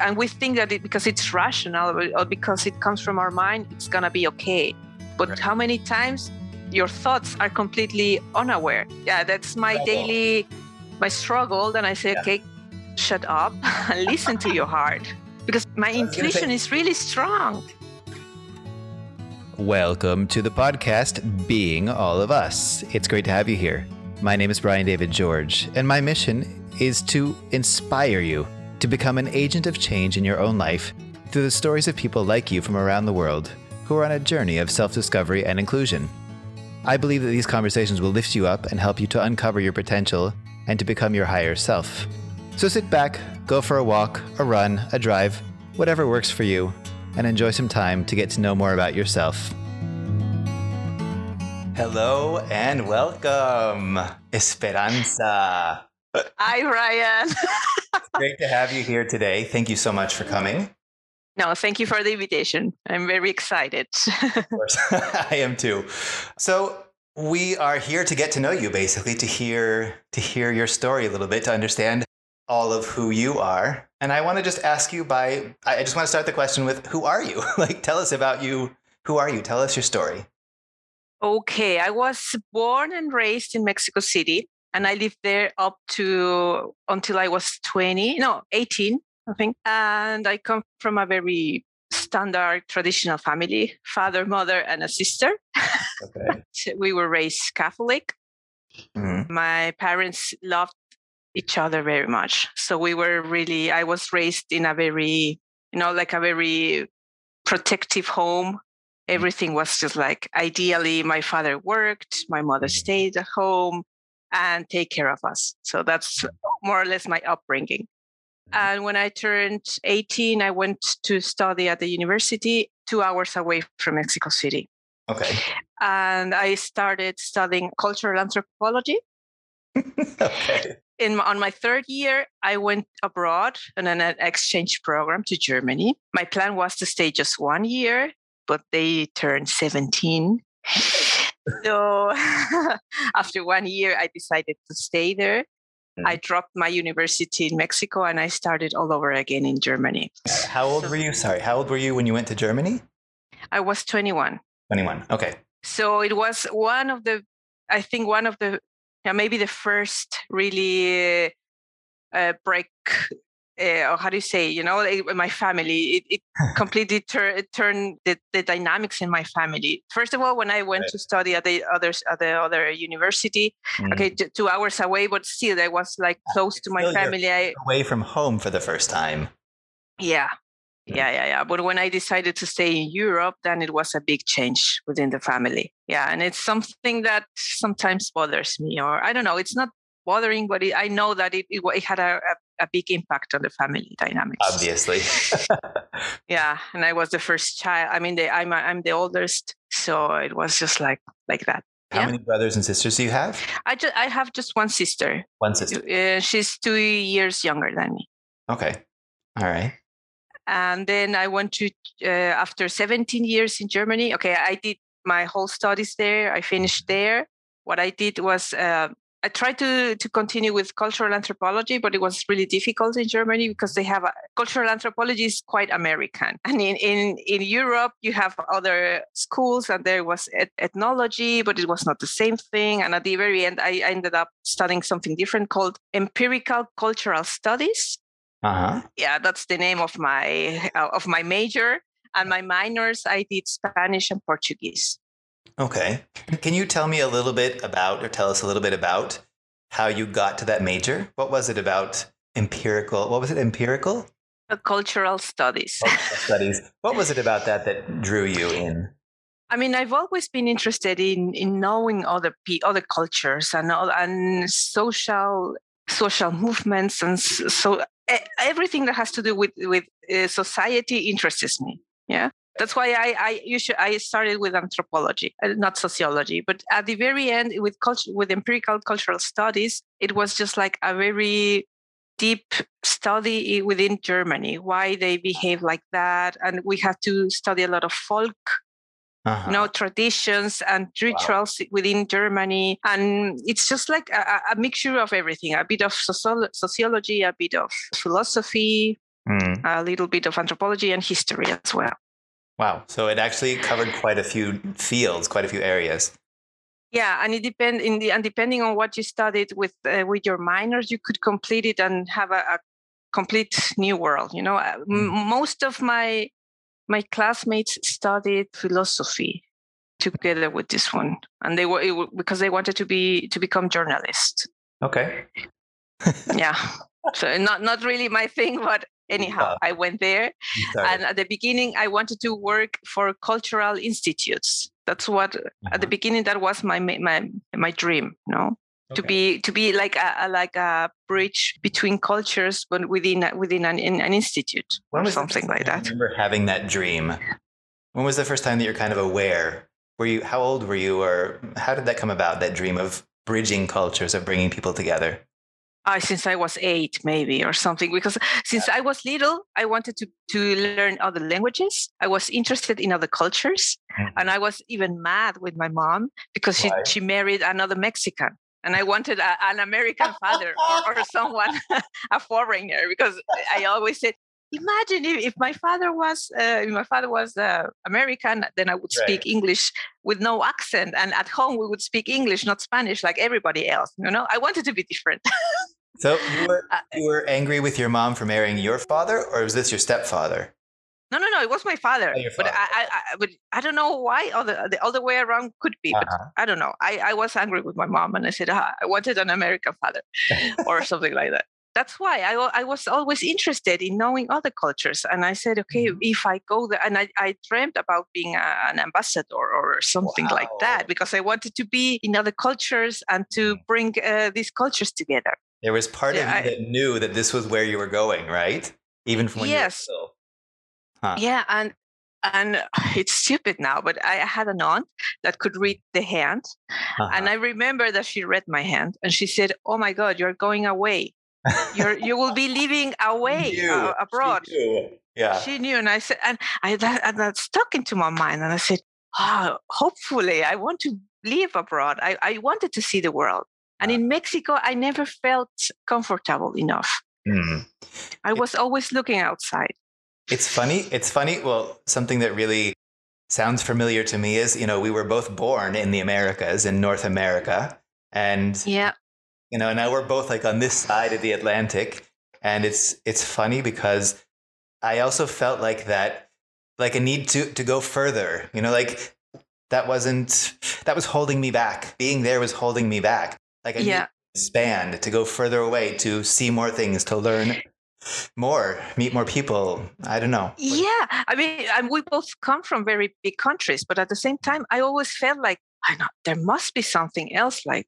and we think that it, because it's rational or because it comes from our mind, it's gonna be okay. But right. how many times your thoughts are completely unaware? Yeah, that's my daily my struggle. Then I say, yeah. okay, shut up and listen to your heart because my intuition say- is really strong. Welcome to the podcast, Being All of Us. It's great to have you here. My name is Brian David George, and my mission is to inspire you to become an agent of change in your own life through the stories of people like you from around the world who are on a journey of self discovery and inclusion. I believe that these conversations will lift you up and help you to uncover your potential and to become your higher self. So sit back, go for a walk, a run, a drive, whatever works for you, and enjoy some time to get to know more about yourself. Hello and welcome, Esperanza. Hi, Ryan. great to have you here today. Thank you so much for coming. No, thank you for the invitation. I'm very excited. of course, I am too. So we are here to get to know you, basically, to hear to hear your story a little bit, to understand all of who you are. And I want to just ask you by I just want to start the question with who are you? like tell us about you. Who are you? Tell us your story. Okay, I was born and raised in Mexico City and I lived there up to until I was 20, no, 18, I think. And I come from a very standard traditional family father, mother, and a sister. Okay. we were raised Catholic. Mm-hmm. My parents loved each other very much. So we were really, I was raised in a very, you know, like a very protective home. Mm-hmm. Everything was just like ideally, my father worked, my mother mm-hmm. stayed at home and take care of us. So that's more or less my upbringing. Mm-hmm. And when I turned 18, I went to study at the university two hours away from Mexico City. Okay. And I started studying cultural anthropology. okay. In, on my third year, I went abroad on an exchange program to Germany. My plan was to stay just one year, but they turned 17 so after one year, I decided to stay there. Mm. I dropped my university in Mexico and I started all over again in Germany. How old so, were you? Sorry, how old were you when you went to Germany? I was 21. 21. Okay. So it was one of the, I think one of the, yeah, maybe the first really uh, break uh, how do you say you know my family it, it completely tur- turned the, the dynamics in my family. First of all when i went right. to study at the others at the other university mm. okay t- two hours away but still i was like close to my family I, away from home for the first time. Yeah. Yeah yeah yeah but when i decided to stay in europe then it was a big change within the family. Yeah and it's something that sometimes bothers me or i don't know it's not bothering, but it, I know that it, it, it had a, a, a, big impact on the family dynamics. Obviously. yeah, and I was the first child. I mean, the, I'm I'm the oldest, so it was just like like that. How yeah. many brothers and sisters do you have? I just I have just one sister. One sister. Uh, she's two years younger than me. Okay. All right. And then I went to uh, after 17 years in Germany. Okay, I did my whole studies there. I finished there. What I did was uh, I tried to to continue with cultural anthropology, but it was really difficult in Germany because they have a, cultural anthropology is quite American, and in in in Europe you have other schools, and there was ethnology, but it was not the same thing. And at the very end, I, I ended up studying something different called empirical cultural studies. Uh-huh. Yeah, that's the name of my uh, of my major, and my minors I did Spanish and Portuguese. Okay. Can you tell me a little bit about, or tell us a little bit about how you got to that major? What was it about empirical? What was it, empirical? cultural studies. Cultural studies. What was it about that that drew you in? I mean, I've always been interested in in knowing other other cultures and and social social movements and so everything that has to do with with uh, society interests me. Yeah. That's why I, I usually I started with anthropology, uh, not sociology. But at the very end, with culture, with empirical cultural studies, it was just like a very deep study within Germany, why they behave like that, and we had to study a lot of folk uh-huh. you know traditions and rituals wow. within germany and it's just like a, a, mixture of everything a bit of sociology a bit of philosophy mm. a little bit of anthropology and history as well. Wow. So it actually covered quite a few fields, quite a few areas. Yeah, and it depend in the and depending on what you studied with uh, with your minors, you could complete it and have a, a complete new world. You know, mm. most of my my classmates studied philosophy together with this one, and they were it, because they wanted to be to become journalists. Okay. yeah. So not not really my thing, but anyhow, I went there, and at the beginning, I wanted to work for cultural institutes. That's what uh-huh. at the uh-huh. beginning that was my my my dream. You know, okay. to be to be like a, a, like a bridge between cultures, but within within an, an institute when or something like that. I remember having that dream. When was the first time that you're kind of aware? Were you how old were you, or how did that come about? That dream of bridging cultures, of bringing people together. Uh, since I was eight, maybe or something. Because since I was little, I wanted to to learn other languages. I was interested in other cultures, mm-hmm. and I was even mad with my mom because she she married another Mexican, and I wanted a, an American father or, or someone a foreigner because I always said imagine if, if my father was uh, my father was uh, American, then I would speak right. English with no accent, and at home we would speak English, not Spanish, like everybody else. You know, I wanted to be different. so you were uh, you were angry with your mom for marrying your father, or was this your stepfather? No, no, no. It was my father. Oh, but I, I, I, but I don't know why. Or the, the other way around could be, uh-huh. but I don't know. I, I was angry with my mom, and I said ah, I wanted an American father, or something like that that's why I, I was always interested in knowing other cultures. And I said, okay, mm-hmm. if I go there, and I, I dreamed about being a, an ambassador or something wow. like that because I wanted to be in other cultures and to mm-hmm. bring uh, these cultures together. There was part yeah, of you I, that knew that this was where you were going, right? Even from when yes. you were little. Huh. Yeah, and and it's stupid now, but I had an aunt that could read the hand, uh-huh. and I remember that she read my hand, and she said, "Oh my God, you're going away." You're you will be living away uh, abroad. She knew. yeah, she knew, and I said, and I that, and that stuck into my mind, and I said, oh, hopefully, I want to live abroad. I I wanted to see the world, and in Mexico, I never felt comfortable enough. Mm. I was always looking outside. It's funny. It's funny. Well, something that really sounds familiar to me is, you know, we were both born in the Americas, in North America. And yeah you know, and now we're both like on this side of the Atlantic. And it's it's funny because I also felt like that like a need to to go further, you know, like that wasn't that was holding me back. Being there was holding me back. Like I yeah. expand, to go further away, to see more things, to learn more, meet more people. I don't know. Yeah, I mean, we both come from very big countries, but at the same time, I always felt like I know there must be something else. Like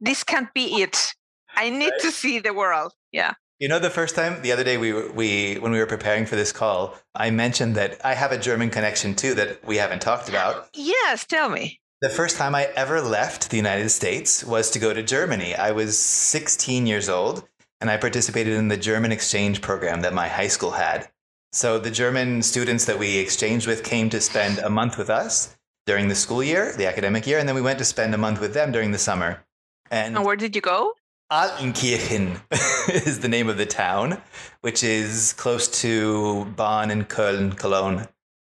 this can't be it. I need right? to see the world. Yeah. You know, the first time the other day we we when we were preparing for this call, I mentioned that I have a German connection too that we haven't talked about. Yes, tell me. The first time I ever left the United States was to go to Germany. I was 16 years old and I participated in the German exchange program that my high school had. So the German students that we exchanged with came to spend a month with us during the school year, the academic year, and then we went to spend a month with them during the summer. And, and where did you go? Altenkirchen is the name of the town, which is close to Bonn and Köln, Cologne.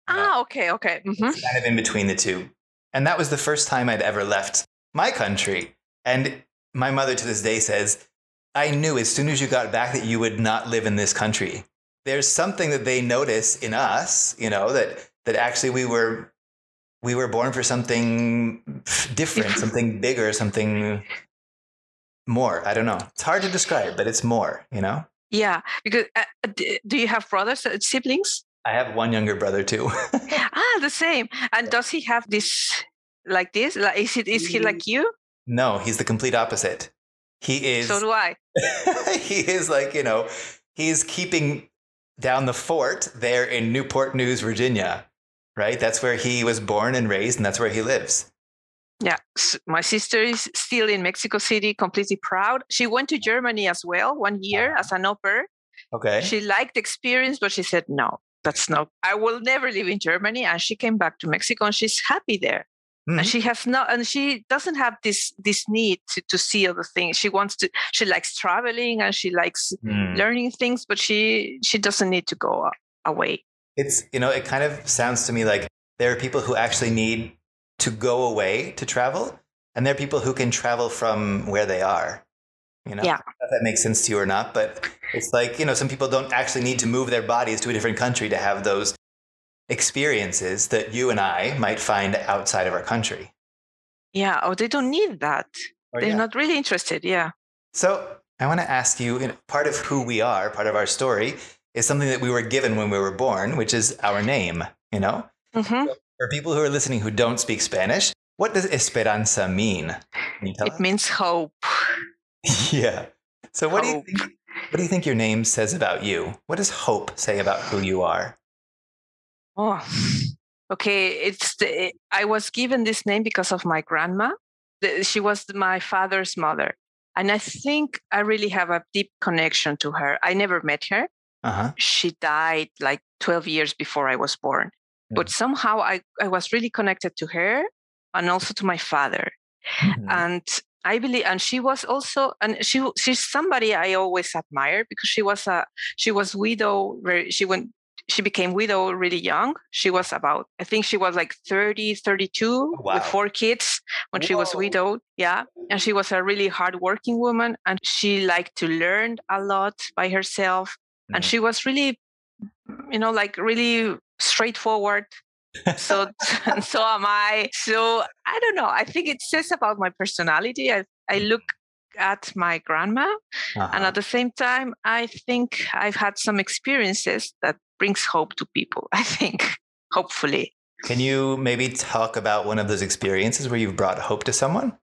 Ah, okay, okay. Mm-hmm. Kind of in between the two. And that was the first time I'd ever left my country. And my mother to this day says, I knew as soon as you got back that you would not live in this country. There's something that they notice in us, you know, that that actually we were we were born for something different, something bigger, something more. I don't know. It's hard to describe, but it's more, you know? Yeah. Because uh, do you have brothers, uh, siblings? I have one younger brother too. ah, the same. And does he have this like this? Like, is it is he like you? No, he's the complete opposite. He is. So do I. he is like you know, he's keeping down the fort there in Newport News, Virginia right? That's where he was born and raised, and that's where he lives. Yeah, my sister is still in Mexico City, completely proud. She went to Germany as well one year as an au pair. Okay. She liked the experience, but she said, no, that's not, I will never live in Germany. And she came back to Mexico and she's happy there. Mm-hmm. And she has not, and she doesn't have this this need to, to see other things. She wants to. She likes traveling and she likes mm. learning things, but she she doesn't need to go away. It's you know, it kind of sounds to me like there are people who actually need to go away to travel, and there are people who can travel from where they are. You know, yeah. if that makes sense to you or not, but it's like you know, some people don't actually need to move their bodies to a different country to have those experiences that you and I might find outside of our country. Yeah, or oh, they don't need that. Or, They're yeah. not really interested. Yeah. So I want to ask you, you know, part of who we are, part of our story, is something that we were given when we were born, which is our name. You know, mm-hmm. for people who are listening who don't speak Spanish, what does esperanza mean? it us? means hope. yeah. So what hope. do you think? What do you think your name says about you? What does hope say about who you are? Oh, okay. It's the, I was given this name because of my grandma. She was my father's mother, and I think I really have a deep connection to her. I never met her. Uh-huh. She died like 12 years before I was born, but somehow I, I was really connected to her and also to my father. Mm-hmm. And I believe, and she was also, and she she's somebody I always admire because she was a she was widow. Very, she went she became widow really young. She was about, I think she was like 30, 32 wow. with four kids when Whoa. she was widowed. Yeah. And she was a really hardworking woman and she liked to learn a lot by herself. And she was really, you know, like really straightforward. so so am I. So I don't know. I think it says about my personality. I, I look at my grandma uh-huh. and at the same time i think i've had some experiences that brings hope to people, I think, hopefully. Can you maybe talk about one of those experiences where you've brought hope to someone?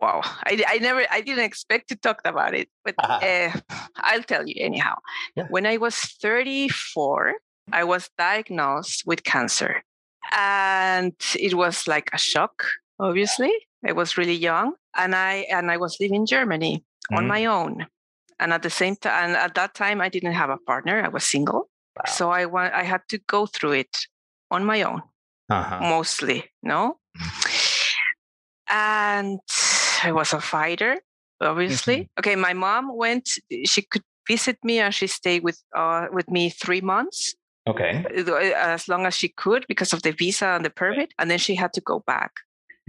Wow, I, I never, I didn't expect to talk about it, but uh, I'll tell you anyhow. Yeah. When I was 34, I was diagnosed with cancer. And it was like a shock, obviously. I was really young and I and I was living in Germany mm-hmm. on my own. And at the same time, and at that time, I didn't have a partner. I was single. Wow. So I want I had to go through it on my own, uh-huh. mostly, no. And I was a fighter, obviously. Mm-hmm. Okay, my mom went. She could visit me, and she stayed with uh, with me three months. Okay. Uh, as long as she could because of the visa and the permit, and then she had to go back.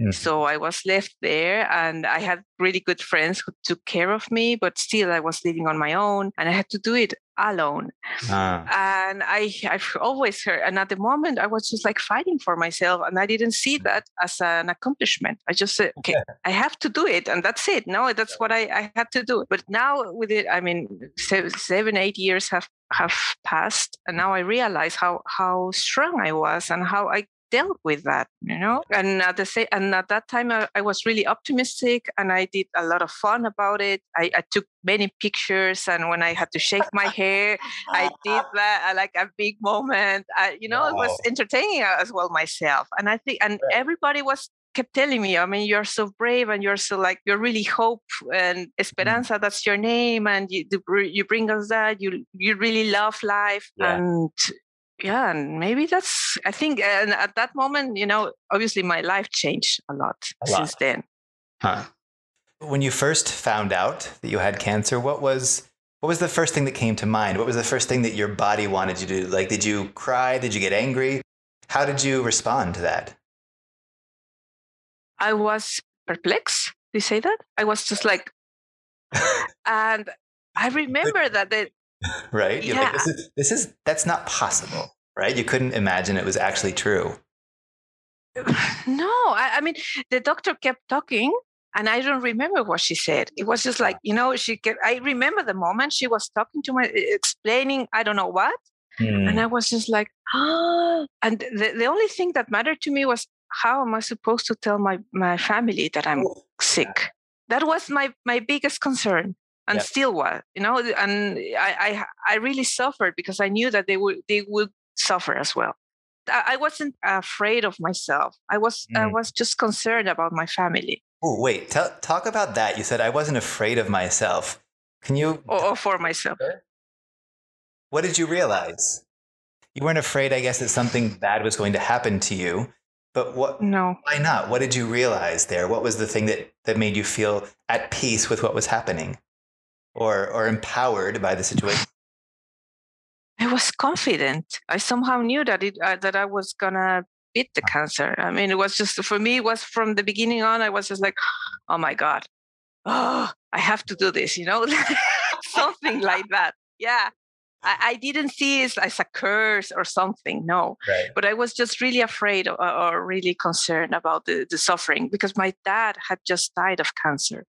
Mm-hmm. So I was left there and I had really good friends who took care of me, but still I was living on my own and I had to do it alone. Ah. And I, I've always heard, and at the moment I was just like fighting for myself and I didn't see mm. that as an accomplishment. I just said, okay, I have to do it and that's it. No, that's what I, I had to do. But now with it, I mean, seven, seven eight years have have passed and now i realize how how strong i was and how i dealt with that you know and at the same and at that time I, I, was really optimistic and i did a lot of fun about it I, I took many pictures and when i had to shake my hair i did that like a big moment I, you know wow. it was entertaining as well myself and i think and right. everybody was kept telling me, I mean, you're so brave and you're so like, you're really hope and mm. Esperanza, mm. that's your name. And you, you bring us that, you, you really love life. Yeah. And yeah and maybe that's i think and at that moment you know obviously my life changed a lot a since then. Huh. When you first found out that you had cancer what was what was the first thing that came to mind? What was the first thing that your body wanted you to do? Like did you cry? Did you get angry? How did you respond to that? I was perplexed do you say that. I was just like and i remember that the, right? Yeah. like, this is this is that's not possible, right? You couldn't imagine it was actually true. No, I, I mean the doctor kept talking and I don't remember what she said. It was just like, you know, she kept, I remember the moment she was talking to me, explaining, I don't know what. Mm. And I was just like, ah. And the, the only thing that mattered to me was how am I supposed to tell my, my family that I'm oh, sick? That was my, my biggest concern and yep. still was, you know, and I, I, I really suffered because I knew that they would, they would suffer as well. I, I wasn't afraid of myself. I was, mm. I was just concerned about my family. Oh, wait, Tell, talk about that. You said I wasn't afraid of myself. Can you? Or, or for myself. What did you realize? You weren't afraid, I guess, that something bad was going to happen to you. But what? No. Why not? What did you realize there? What was the thing that that made you feel at peace with what was happening, or or empowered by the situation? I was confident. I somehow knew that it uh, that I was gonna beat the cancer. I mean, it was just for me. It was from the beginning on. I was just like, oh my god, oh, I have to do this. You know, something like that. Yeah. I, I, didn't see it as a curse or something, no. Right. But I was just really afraid or, or really concerned about the, the suffering because my dad had just died of cancer.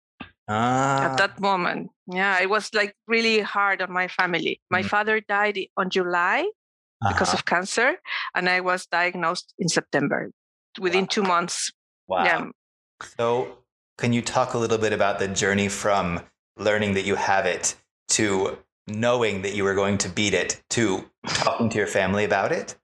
Ah. At that moment, yeah, it was like really hard on my family. My mm-hmm. father died on July uh-huh. because of cancer, and I was diagnosed in September. Within wow. two months. Wow. Yeah. So, can you talk a little bit about the journey from learning that you have it to knowing that you were going to beat it to talking to your family about it?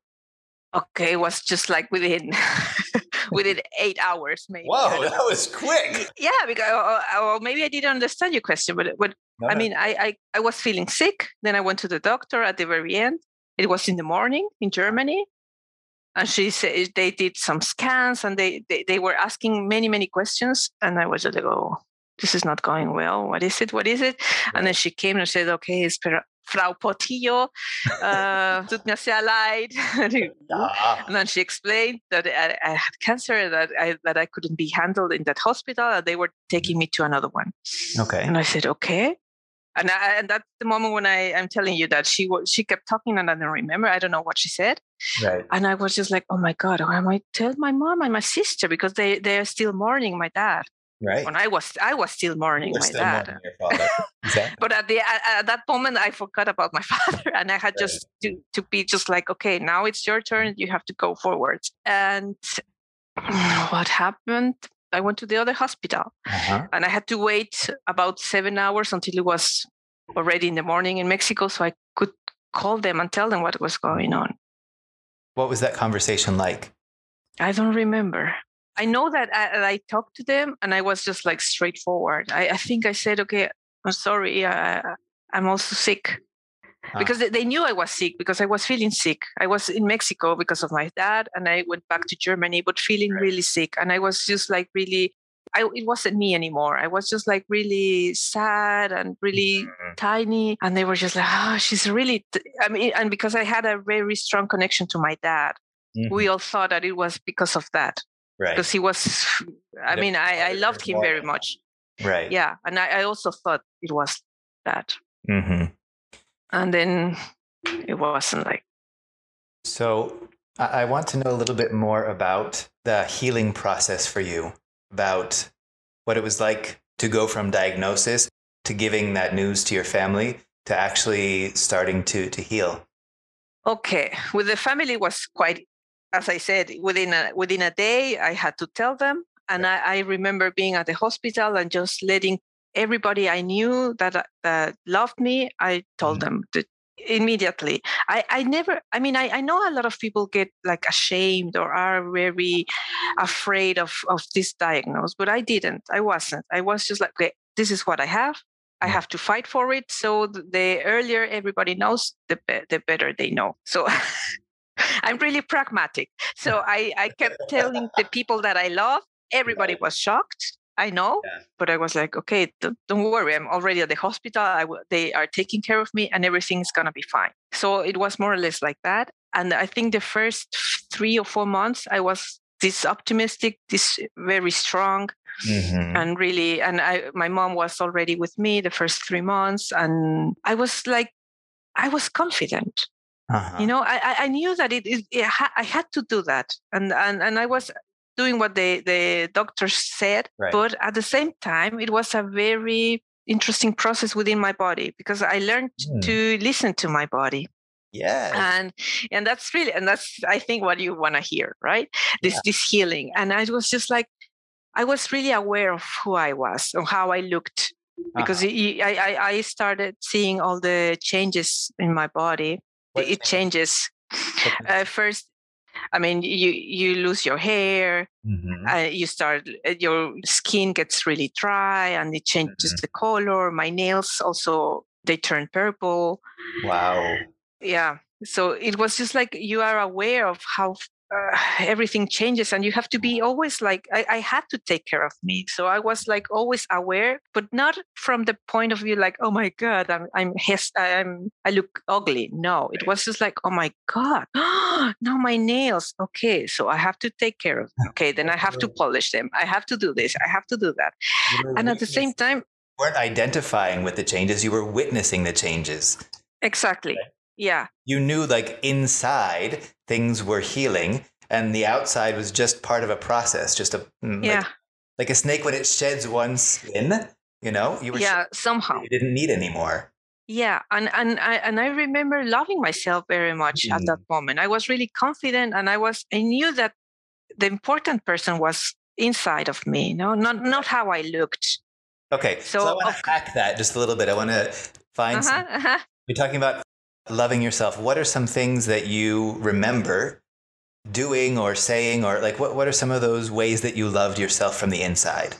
Okay, it was just like within within eight hours, maybe. Whoa, that was quick. Yeah, because or, maybe I didn't understand your question, but but no, I mean, I, I I was feeling sick. Then I went to the doctor at the very end. It was in the morning in Germany, and she said eh, they did some scans and they, they they were asking many many questions, and I was like, oh, this is not going well. What is it? What is it? And then she came and said, okay, it's Frau Portillo, uh, tut mir sehr leid. and then she explained that I, I, had cancer, that I, that I couldn't be handled in that hospital, and they were taking me to another one. Okay. And I said, okay. And, I, and that's the moment when I, I'm telling you that she she kept talking and I don't remember. I don't know what she said. Right. And I was just like, oh my God, I might tell my mom and my sister because they, they are still mourning my dad. Right. When I was I was still mourning my still dad. Mourning. Exactly. but at the at, at, that moment I forgot about my father and I had right. just to to be just like, okay, now it's your turn. You have to go forward. And what happened? I went to the other hospital uh-huh. and I had to wait about seven hours until it was already in the morning in Mexico so I could call them and tell them what was going on. What was that conversation like? I don't remember. I know that I, I, talked to them and I was just like straightforward. I, I think I said, okay, I'm sorry, uh, I'm also sick. Huh. Because they, they knew I was sick because I was feeling sick. I was in Mexico because of my dad, and I went back to Germany, but feeling right. really sick. And I was just like really I, it wasn't me anymore. I was just like really sad and really mm-hmm. tiny. And they were just like, oh, she's really, t-. I mean, and because I had a very strong connection to my dad, mm-hmm. we all thought that it was because of that right. because he was i mean i, I loved him very much. right. Yeah and i, I also thought it was that mm-hmm. and then it wasn't like so i want to know a little bit more about the healing process for you about what it was like to go from diagnosis to giving that news to your family to actually starting to to heal. Okay with the family was quite as I said, within a within a day, I had to tell them. And I, I remember being at the hospital and just letting everybody I knew that uh, that loved me. I told mm-hmm. them that immediately. I, I never. I mean, I, I know a lot of people get like ashamed or are very afraid of of this diagnosis, but I didn't. I wasn't. I was just like, okay, this is what I have. I mm. have to fight for it. So the earlier everybody knows, the be- the better they know. So I'm really pragmatic. So I, I kept telling the people that I love, everybody was shocked. I know, yeah. but I was like, okay, don't, don't worry. I'm already at the hospital. W- they are taking care of me and everything's going to be fine. So it was more or less like that. And I think the first three or four months, I was this optimistic, this very strong, mm-hmm. and really, and I, my mom was already with me the first three months. And I was like, I was confident. Uh-huh. You know, I, I knew that it, it, it ha- I had to do that, and and and I was doing what the the doctors said, right. but at the same time, it was a very interesting process within my body because I learned mm. to listen to my body. Yeah. And and that's really and that's I think what you want to hear, right? This yeah. this healing. And I was just like I was really aware of who I was and how I looked because uh-huh. I, I I started seeing all the changes in my body it changes. Uh, first, I mean, you you lose your hair. Mm-hmm. Uh, you start uh, your skin gets really dry, and it changes mm-hmm. the color. My nails also they turn purple. Wow. Yeah. So it was just like you are aware of how uh, everything changes and you have to be always like I, I, had to take care of me. So i was like always aware but not from the point of view like oh my god i'm i'm i'm i look ugly. No it was just like oh my god now my nails. Okay so i have to take care of them okay then i have to polish them. I have to do this i have to do that. And at the same time weren't identifying with the changes you were witnessing the changes. Exactly yeah. You knew like inside things were healing and the outside was just part of a process, just a mm, yeah. like, like a snake when it sheds one skin, you know, you were yeah, somehow you didn't need anymore. Yeah, and and I and I remember loving myself very much mm. at that mm. moment. I was really confident, and I was I knew that the important person was inside of me, you know, not not how I looked. Okay, so, so I want to hack that just a little bit. I want to find. Uh-huh, some, uh-huh. You're talking about loving yourself, what are some things that you remember doing or saying, or like what, what are some of those ways that you loved yourself from the inside?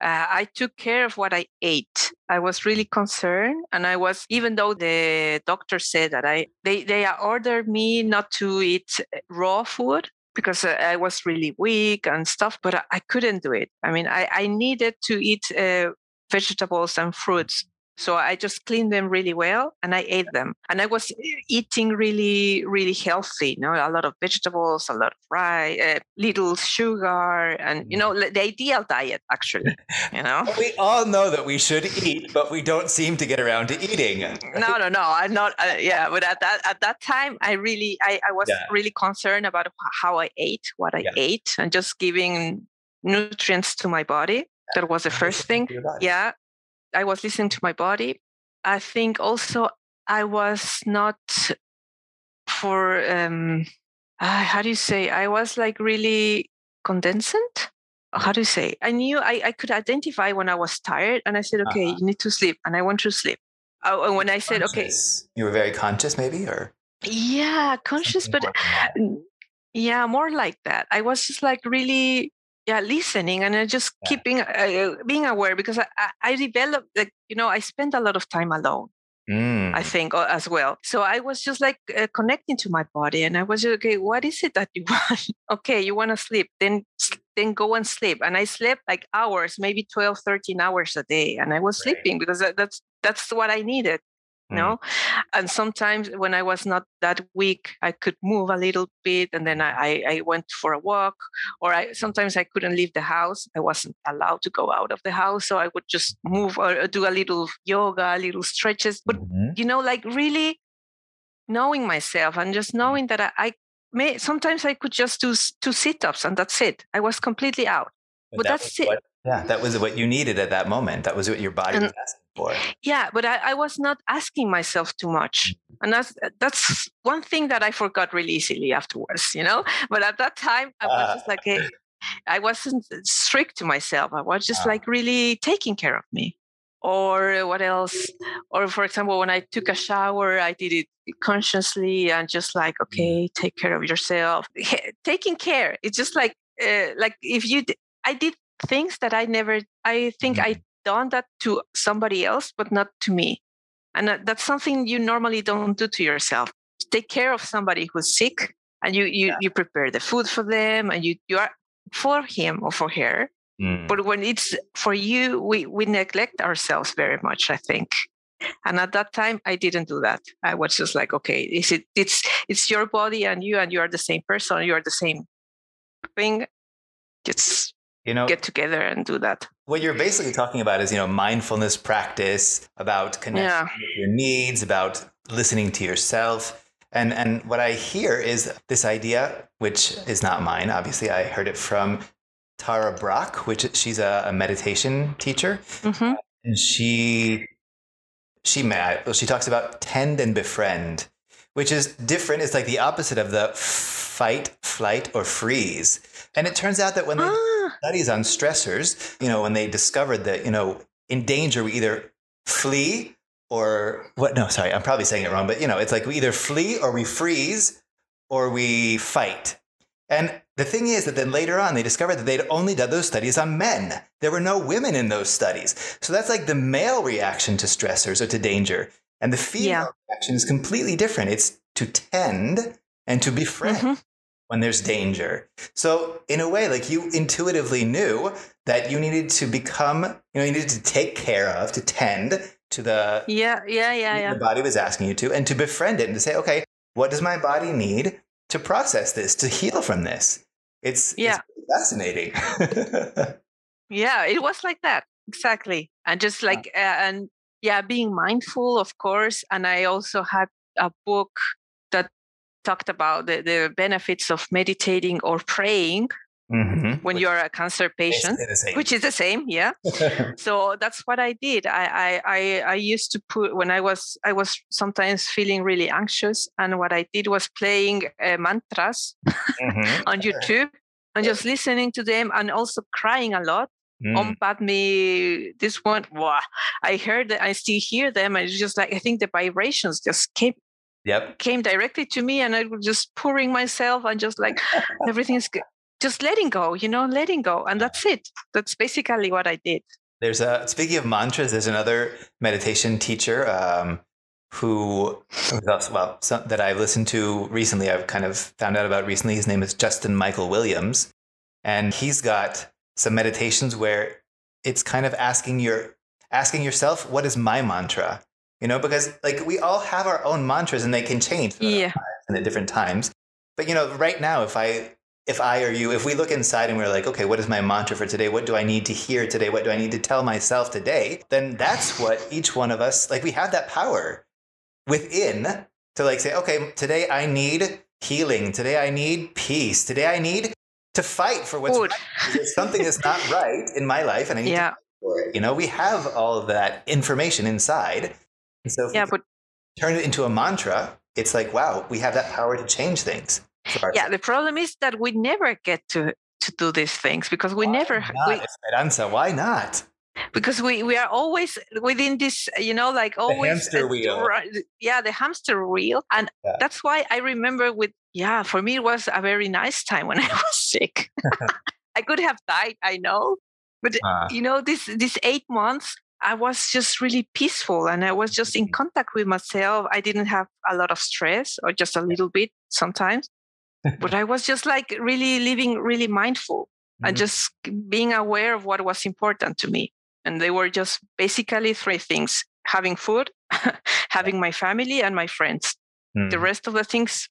Uh, I took care of what I ate. I was really concerned, and I was even though the doctor said that I they they ordered me not to eat raw food because I was really weak and stuff, but I, couldn't do it. I mean, I, I needed to eat uh, vegetables and fruits so I just cleaned them really well and I ate them. And I was eating really, really healthy, you know, a lot of vegetables, a lot of rice, uh, little sugar, and, you know, the ideal diet, actually, you know. we all know that we should eat, but we don't seem to get around to eating. no, no, no. I'm not, uh, yeah. But at that, at that time, I really, I, I was yeah. really concerned about how I ate, what I yeah. ate, and just giving nutrients to my body. That was the first thing. Yeah. I was listening to my body. I think also I was not for um, uh, how do you say? I was like really condensant. How do you say? I knew I, I could identify when I was tired, and I said, "Okay, uh-huh. you need to sleep," and I went to sleep. Oh, and when I said, conscious. "Okay," you were very conscious, maybe, or yeah, conscious, but yeah, more like that. I was just like really yeah listening and just yeah. keeping uh, being aware because I, I developed like you know i spent a lot of time alone mm. i think as well so i was just like uh, connecting to my body and i was okay what is it that you want okay you want to sleep then then go and sleep and i slept like hours maybe 12 13 hours a day and i was right. sleeping because that's that's what i needed mm. know and sometimes when i was not that weak i could move a little bit and then i, I went for a walk or i sometimes i couldn't leave the house. I wasn't allowed to go out of the house so i would just move or do a little yoga a little stretches. But mm-hmm. you know like really knowing myself and just mm. knowing that i, I may sometimes i could just do two sit-ups and that's it. I was completely out. But, but that that's it. what, yeah that was what you needed at that moment. That was what your body and, was asking for. Yeah, but I, I was not asking myself too much. Mm. And that's that's one thing that I forgot really easily afterwards, you know. But at that time, I was uh, just like, hey, I wasn't strict to myself. I was just uh, like really taking care of me. Or what else? Or for example, when I took a shower, I did it consciously and just like, mm. okay, take care of yourself. Taking care. It's just like, uh, like if you, I did things that I never. I think I mm done that to somebody else, but not to me. And that's something you normally don't do to yourself. Take care of somebody who's sick and you, you, yeah. you prepare the food for them and you, you are for him or for her. Mm. But when it's for you, we, we neglect ourselves very much, I think. And at that time, I didn't do that. I was just like, okay, is it, it's, it's your body and you, and you are the same person, you are the same thing. Just you know get together and do that what you're basically talking about is you know mindfulness practice about connecting yeah. with your needs about listening to yourself and and what i hear is this idea which is not mine obviously i heard it from tara brach which she's a, a meditation teacher mm-hmm. and she she met well, she talks about tend and befriend which is different it's like the opposite of the fight flight or freeze and it turns out that when they ah. studies on stressors, you know, when they discovered that, you know, in danger, we either flee or what? No, sorry, I'm probably saying it wrong, but you know, it's like we either flee or we freeze or we fight. And the thing is that then later on, they discovered that they'd only done those studies on men. There were no women in those studies. So that's like the male reaction to stressors or to danger. And the female yeah. reaction is completely different. It's to tend and to befriend mm-hmm. When there's danger. So, in a way, like you intuitively knew that you needed to become, you know, you needed to take care of, to tend to the yeah, yeah, yeah, yeah. The body was asking you to, and to befriend it and to say, okay, what does my body need to process this, to heal from this? It's yeah, it's fascinating. yeah, it was like that exactly, and just like uh, and yeah, being mindful, of course. And I also had a book talked about the, the benefits of meditating or praying Mm-hmm. when which you're a cancer patient, which is the same, yeah. so that's what I did. I, I I used to put when I was I was sometimes feeling really anxious, and what I did was playing uh, mantras mm-hmm. on YouTube and just listening to them, and also crying a lot. Mm. Om Padme, this one, wow, I heard that I still hear them, and it's just like I think the vibrations just came yep. came directly to me and I was just pouring myself and just like everything's just letting go, you know, letting go. And that's it. That's basically what I did. There's a, speaking of mantras, there's another meditation teacher um, who, well, some, that I've listened to recently, I've kind of found out about recently. His name is Justin Michael Williams. And he's got some meditations where it's kind of asking your, asking yourself, what is my mantra? You know, because like we all have our own mantras and they can change yeah. and at different times. But you know, right now, if I if I or you, if we look inside and we're like, okay, what is my mantra for today? What do I need to hear today? What do I need to tell myself today? Then that's what each one of us, like, we have that power within to like say, okay, today I need healing. Today I need peace. Today I need to fight for what's right. Something that's not right in my life and I need yeah. to fight for it. You know, we have all of that information inside. So yeah, but turn it into a mantra, it's like, wow, we have that power to change things. Yeah, the problem is that we never get to to do these things because we why never. Not, we, Esperanza, why not? Because we, we are always within this, you know, like always the hamster wheel. yeah, the hamster wheel, and yeah. that's why I remember with yeah, for me it was a very nice time when I was sick. I could have died, I know, but uh. you know, this this eight months I was just really peaceful and I was just in mm-hmm. contact with myself. I didn't have a lot of stress or just a little bit sometimes but I was just like really living really mindful mm-hmm. and just being aware of what was important to me. And they were just basically three things having food, having my family, and my friends. Mm. The rest of the things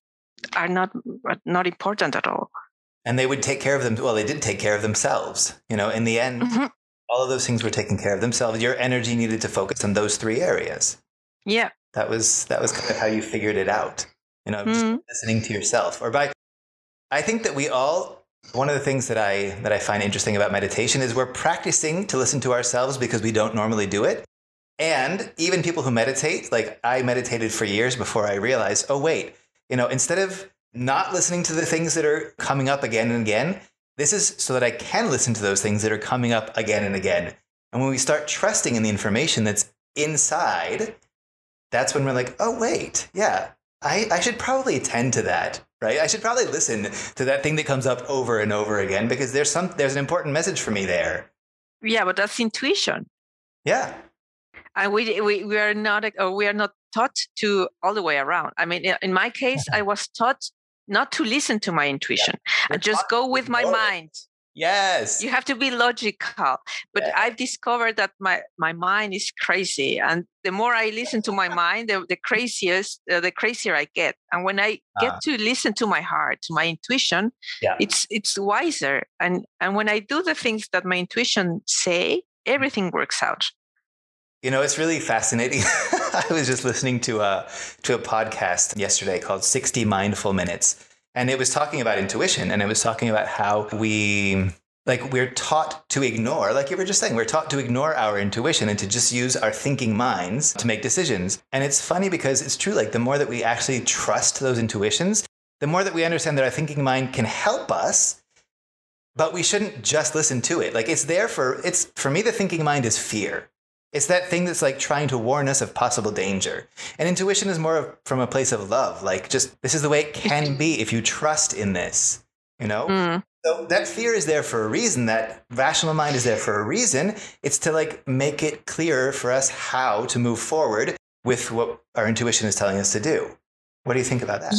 are not not important at all. And they would take care of them. Well, they did take care of themselves. You know, in the end, mm-hmm. All of those things were taken care of themselves. Your energy needed to focus on those three areas. Yeah, that was that was kind of how you figured it out. You know, mm-hmm. listening to yourself, or by I think that we all one of the things that I that I find interesting about meditation is we're practicing to listen to ourselves because we don't normally do it. And even people who meditate, like I meditated for years before I realized, oh wait, you know, instead of not listening to the things that are coming up again and again, this is so that I can listen to those things that are coming up again and again. And when we start trusting in the information that's inside, that's when we're like, oh wait, yeah, I, I should probably attend to that right? I should probably listen to that thing that comes up over and over again because there's some there's an important message for me there. Yeah, but that's intuition. Yeah. And we we, we are not or we are not taught to all the way around. I mean, in my case, mm-hmm. I was taught not to listen to my intuition yeah. and just go with my mind. Yes. You have to be logical. But yeah. I've discovered that my, my mind is crazy. And the more I listen to my mind, the, the craziest, uh, the crazier I get. And when I get uh, to listen to my heart, to my intuition, yeah. it's it's wiser. And and when I do the things that my intuition say, everything works out. You know, it's really fascinating. I was just listening to a to a podcast yesterday called 60 Mindful Minutes. And it was talking about intuition and it was talking about how we like we're taught to ignore like you were just saying we're taught to ignore our intuition and to just use our thinking minds to make decisions. And it's funny because it's true like the more that we actually trust those intuitions the more that we understand that our thinking mind can help us but we shouldn't just listen to it. Like it's there for it's for me the thinking mind is fear it's that thing that's like trying to warn us of possible danger. And intuition is more of, from a place of love, like just this is the way it can be if you trust in this, you know? Mm. So that fear is there for a reason. That rational mind is there for a reason. It's to like make it clearer for us how to move forward with what our intuition is telling us to do. What do you think about that?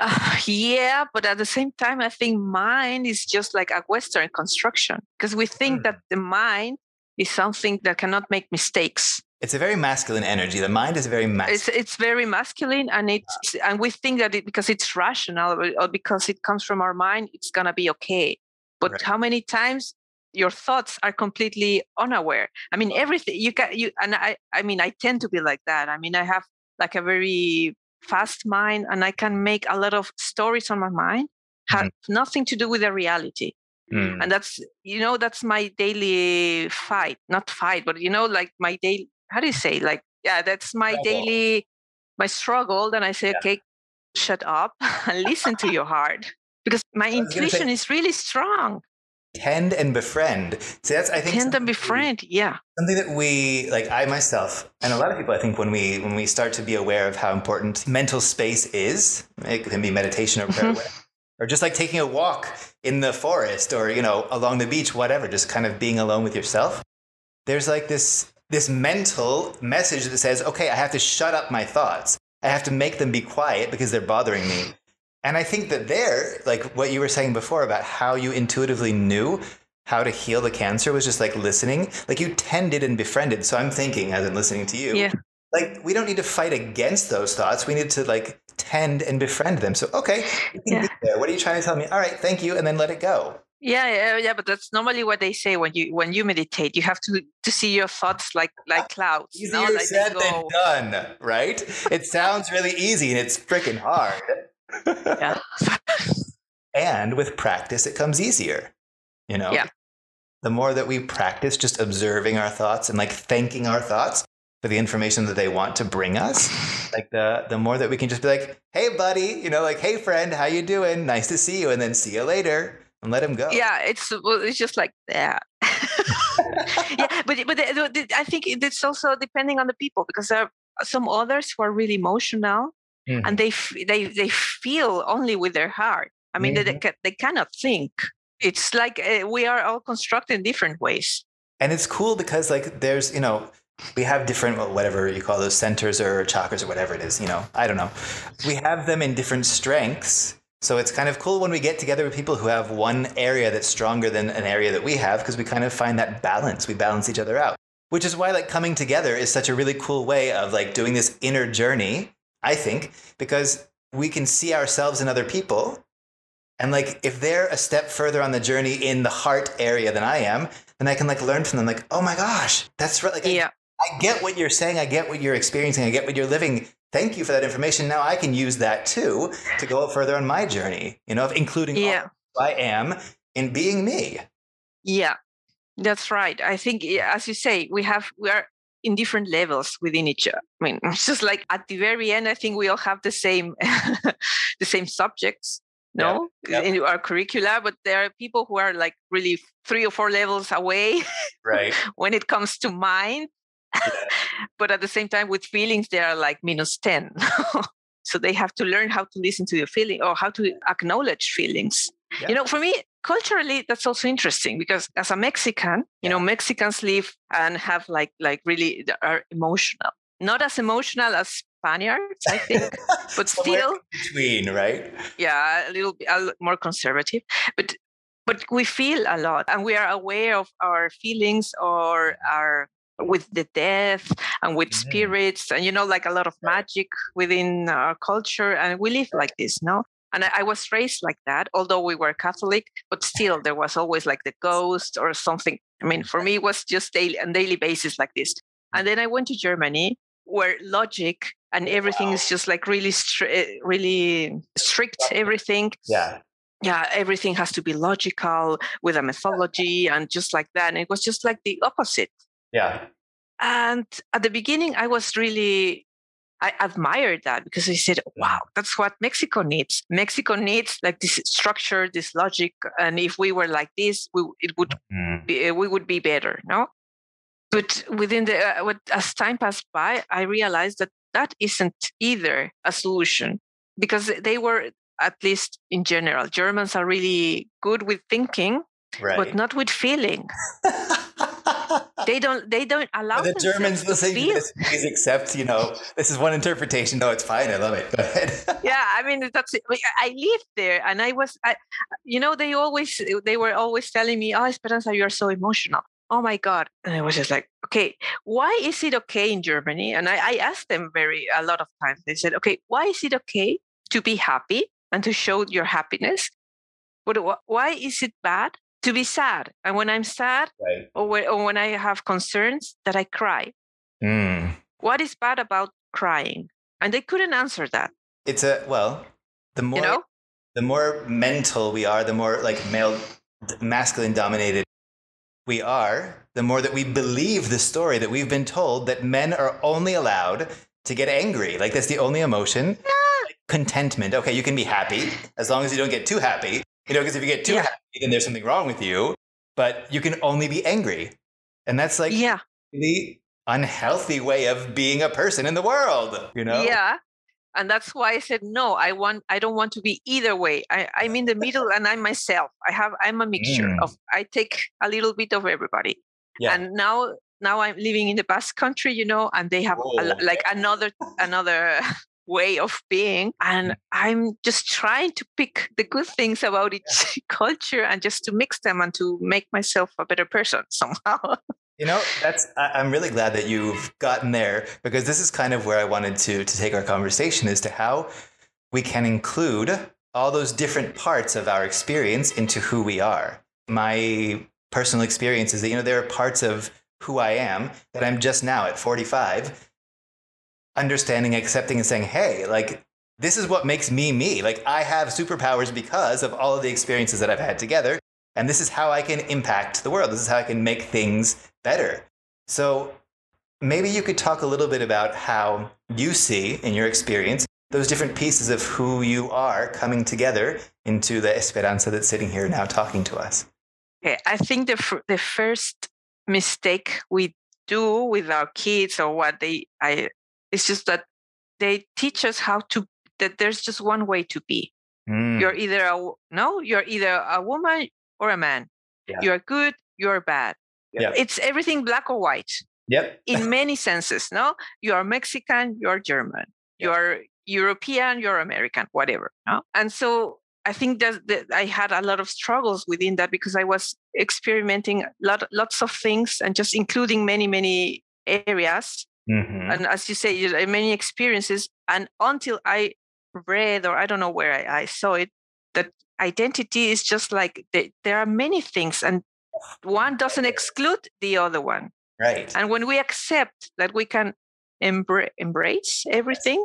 Uh, yeah, but at the same time, I think mind is just like a Western construction because we think mm. that the mind is something that cannot make mistakes. It's a very masculine energy. The mind is very masculine. It's, it's very masculine, and it's and we think that it, because it's rational or because it comes from our mind, it's gonna be okay. But right. how many times your thoughts are completely unaware? I mean, everything you can you and I. I mean, I tend to be like that. I mean, I have like a very fast mind, and I can make a lot of stories on my mind have mm. nothing to do with the reality. Mm. And that's, you know, that's my daily fight, not fight, but, you know, like my daily, how do you say? Like, yeah, that's my struggle. daily, my struggle. Then I say, yeah. okay, shut up and listen to your heart because my intuition say, is really strong. Tend and befriend. See, that's I think tend and befriend. We, yeah, something that we like. I myself and a lot of people, I think, when we when we start to be aware of how important mental space is, it can be meditation or prayer, or just like taking a walk in the forest or you know along the beach whatever just kind of being alone with yourself. There's like this this mental message that says okay i have to shut up my thoughts. I have to make them be quiet because they're bothering me. And i think that there like what you were saying before about how you intuitively knew how to heal the cancer was just like listening. Like you tended and befriended. So i'm thinking as i'm listening to you yeah like we don't need to fight against those thoughts we need to like tend and befriend them so okay yeah. what are you trying to tell me all right thank you and then let it go yeah, yeah, yeah, but that's normally what they say when you when you meditate. You have to to see your thoughts like like ah, clouds. Easier you know, like said than done, right? it sounds really easy and it's freaking hard. yeah. and with practice, it comes easier. You know. Yeah. The more that we practice just observing our thoughts and like thanking our thoughts, for the information that they want to bring us. Like the the more that we can just be like hey buddy you know like hey friend how you doing? Nice to see you and then see you later and let him go. Yeah it's it's just like that. Yeah but but the, the, i think it's also depending on the people because there are some others who are really emotional mm-hmm. and they they they feel only with their heart. I mean mm-hmm. they, they cannot think. It's like uh, we are all constructed in different ways. And it's cool because like there's you know we have different whatever you call those centers or chakras or whatever it is you know i don't know. We have them in different strengths. So it's kind of cool when we get together with people who have one area that's stronger than an area that we have because we kind of find that balance. We balance each other out which is why like coming together is such a really cool way of like doing this inner journey i think because we can see ourselves in other people. And like if they're a step further on the journey in the heart area than i am then i can like learn from them like oh my gosh that's right like yeah get what you're saying. I get what you're experiencing. I get what you're living. Thank you for that information. Now I can use that too to go further on my journey, you know, of including yeah. I am in being me. Yeah, that's right. I think, as you say, we have, we are in different levels within each other. I mean, it's just like at the very end, I think we all have the same, the same subjects no yeah. in our curricula but there are people who are like really three or four levels away right when it comes to mind but at the same time, with feelings, they are like minus 10. so they have to learn how to listen to your feeling or how to acknowledge feelings. Yeah. You know, for me, culturally, that's also interesting because as a Mexican, you know, Mexicans live and have like like really are emotional. Not as emotional as Spaniards, I think, but still between, right? Yeah, a little bit a more conservative, but but we feel a lot and we are aware of our feelings or mm. our with the death and with mm-hmm. spirits and you know like a lot of magic within our culture and we live like this no? And I, I, was raised like that although we were catholic but still there was always like the ghost or something. I mean for me it was just daily on daily basis like this. And then i went to germany where logic and everything wow. is just like really stri- eh, really strict everything. Yeah. Yeah everything has to be logical with a mythology and just like that and it was just like the opposite yeah. And at the beginning, I was really, I admired that because I said, wow, that's what Mexico needs. Mexico needs like this structure, this logic. And if we were like this, we, it would mm-hmm. be, we would be better, no? But within the, uh, as time passed by, I realized that that isn't either a solution because they were, at least in general, Germans are really good with thinking, right. but not with feeling. they don't they don't allow the Germans listening feel. to this, please accept, you know, this is one interpretation. No, it's fine. I love it. Go ahead. yeah, I mean that's. I lived there, and I was, I, you know, they always they were always telling me, "Oh, Esperanza, you are so emotional." Oh my God! And I was just like, okay, why is it okay in Germany? And I, I asked them very a lot of times. They said, okay, why is it okay to be happy and to show your happiness? But why is it bad to be sad. And when I'm sad right. or, when, or when I have concerns, that I cry. Mm. What is bad about crying? And they couldn't answer that. It's a, well, the more, you know? the more mental we are, the more like male, masculine dominated we are, the more that we believe the story that we've been told that men are only allowed to get angry. Like that's the only emotion. Yeah. Contentment. Okay, you can be happy as long as you don't get too happy. You know, because if you get too Yeah. happy, then there's something wrong with you. But you can only be angry. And that's like yeah. really unhealthy way of being a person in the world, you know? Yeah. And that's why I said no. I want. I don't want to be either way. I, I'm in the middle, and I'm myself. I have. I'm a mixture Mm. of. I take a little bit of everybody. Yeah. And now, now I'm living in the Basque Country, you know, and they have a, Oh. like another another way of being, and mm. I'm just trying to pick the good things about each culture and just to mix them and to make myself a better person somehow. You know, that's I, I'm really glad that you've gotten there because this is kind of where I wanted to to take our conversation as to how we can include all those different parts of our experience into who we are. My personal experience is that you know there are parts of who I am that I'm just now at 45 understanding, accepting and saying, "Hey, like this is what makes me me. Like I have superpowers because of all of the experiences that I've had together and this is how I can impact the world. This is how I can make things better. So maybe you could talk a little bit about how you see, in your experience, those different pieces of who you are coming together into the Esperanza that's sitting here now talking to us. Okay, I think the the first mistake we do with our kids or what they I it's just that they teach us how to that there's just one way to be. Mm, You're either a no, you're either a woman or a man. Yeah. You're good, you're bad. Yeah. It's everything black or white Yep. in many senses. No, you are Mexican, you're German, Yeah. you're European, you're American, whatever. No? And so I think that, that I had a lot of struggles within that because I was experimenting lot, lots of things and just including many, many areas. Mhm. And as you say, you know, many experiences. And until I read, or I don't know where I, I saw it, that identity is just like the, there are many things and one doesn't exclude the other one. Right. And when we accept that we can embra- embrace everything,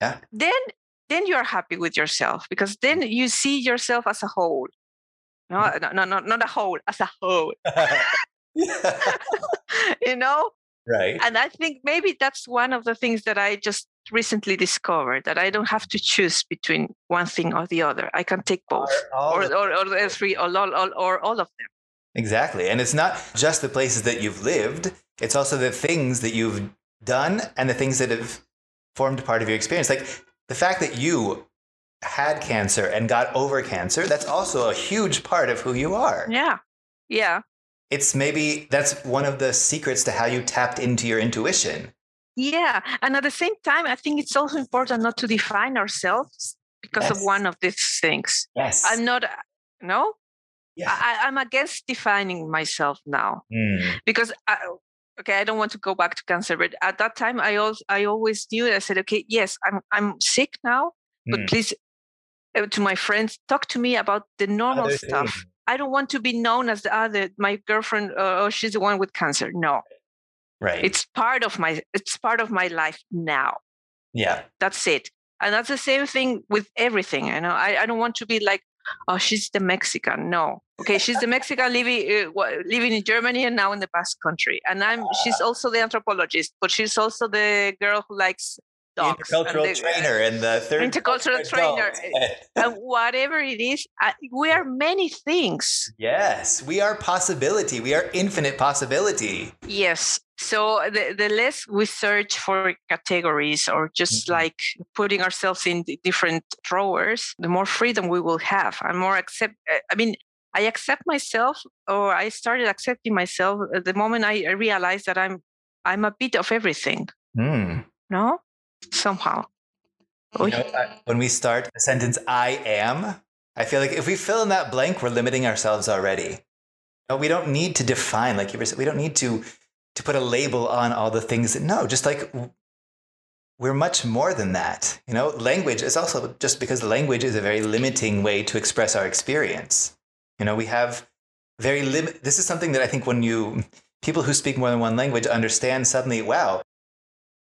Yeah. then then you're happy with yourself because then mm-hmm. you see yourself as a whole. No, mm-hmm. no, no, no, not a whole, as a whole. you know, right. and I think maybe that's one of the things that I just recently discovered that I don't have to choose between one thing or the other. I can take both, or the- or, or three, or all, all, or all of them. Exactly. And it's not just the places that you've lived, it's also the things that you've done and the things that have formed part of your experience. Like the fact that you had cancer and got over cancer, that's also a huge part of who you are. Yeah, yeah. It's maybe that's one of the secrets to how you tapped into your intuition. Yeah, and at the same time, I think it's also important not to define ourselves because of one of these things. Yes. I'm not, no, yeah. I, I'm against defining myself now Mm. because, I, okay, I don't want to go back to cancer, but at that time, I also I always knew. I said, okay, yes, I'm I'm sick now, but Mm. please, uh, to my friends, talk to me about the normal Other stuff. I don't want to be known as the other, my girlfriend. Uh, oh, she's the one with cancer. No, Right. it's part of my it's part of my life now. yeah. that's it and that's the same thing with everything you know i, I don't want to be like oh she's the mexican no okay she's the mexican living uh, living in germany and now in the basque country and i'm she's also the anthropologist but she's also the girl who likes The dogs and intercultural the- trainer and the third Intercultural trainer. and whatever it is we are many things yes, we are possibility. We are infinite possibility. Yes. So the, the less we search for categories or just Mhm. like putting ourselves in the different drawers, the more freedom we will have and more accept. uh, I mean, I accept myself, or I started accepting myself the moment I realized that I'm I'm a bit of everything. Mm. No, somehow. You know, when we start a sentence, I am, I feel like if we fill in that blank, we're limiting ourselves already. No, we don't need to define, like you were saying, we don't need to to put a label on all the things that no, just like we're much more than that. You know, language is also just because language is a very limiting way to express our experience. You know, we have very limit. This is something that I think when you people who speak more than one language understand suddenly, wow,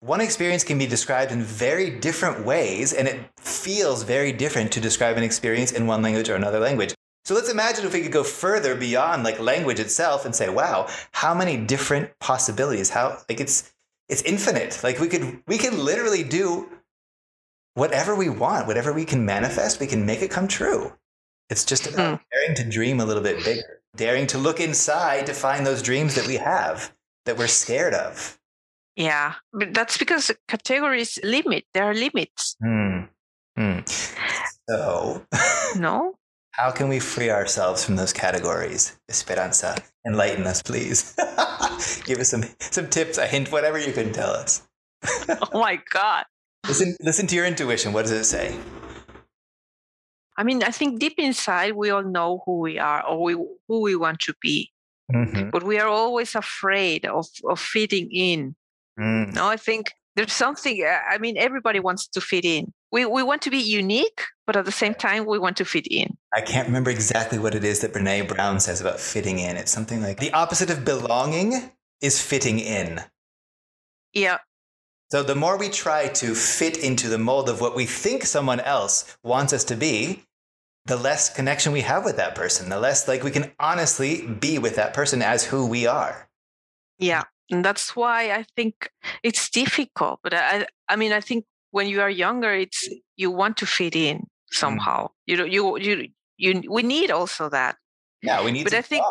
one experience can be described in very different ways, and it feels very different to describe an experience in one language or another language. So let's imagine if we could go further beyond like language itself and say, wow, how many different possibilities? How like it's it's infinite. Like we could we could literally do whatever we want, whatever we can manifest, we can make it come true. It's just about mm. daring to dream a little bit bigger, daring to look inside to find those dreams that we have that we're scared of. Yeah, but that's because categories limit. There are limits. Mm. Mm. So, no. How can we free ourselves from those categories? Esperanza, enlighten us, please. Give us some some tips, a hint, whatever you can tell us. oh my God! Listen, listen to your intuition. What does it say? I mean, I think deep inside we all know who we are or we, who we want to be, mm-hmm. but we are always afraid of of fitting in Mm. No, I think there's something. Uh, I mean, everybody wants to fit in. We we want to be unique, but at the same time, we want to fit in. I can't remember exactly what it is that Brene Brown says about fitting in. It's something like the opposite of belonging is fitting in. Yeah. So the more we try to fit into the mold of what we think someone else wants us to be, the less connection we have with that person, the less like we can honestly be with that person as who we are. Yeah. And that's why I think it's difficult. But I, I mean, I think when you are younger, it's you want to fit in mm. somehow. Mm. You know, you you you. We need also that. Yeah, we need. But I think,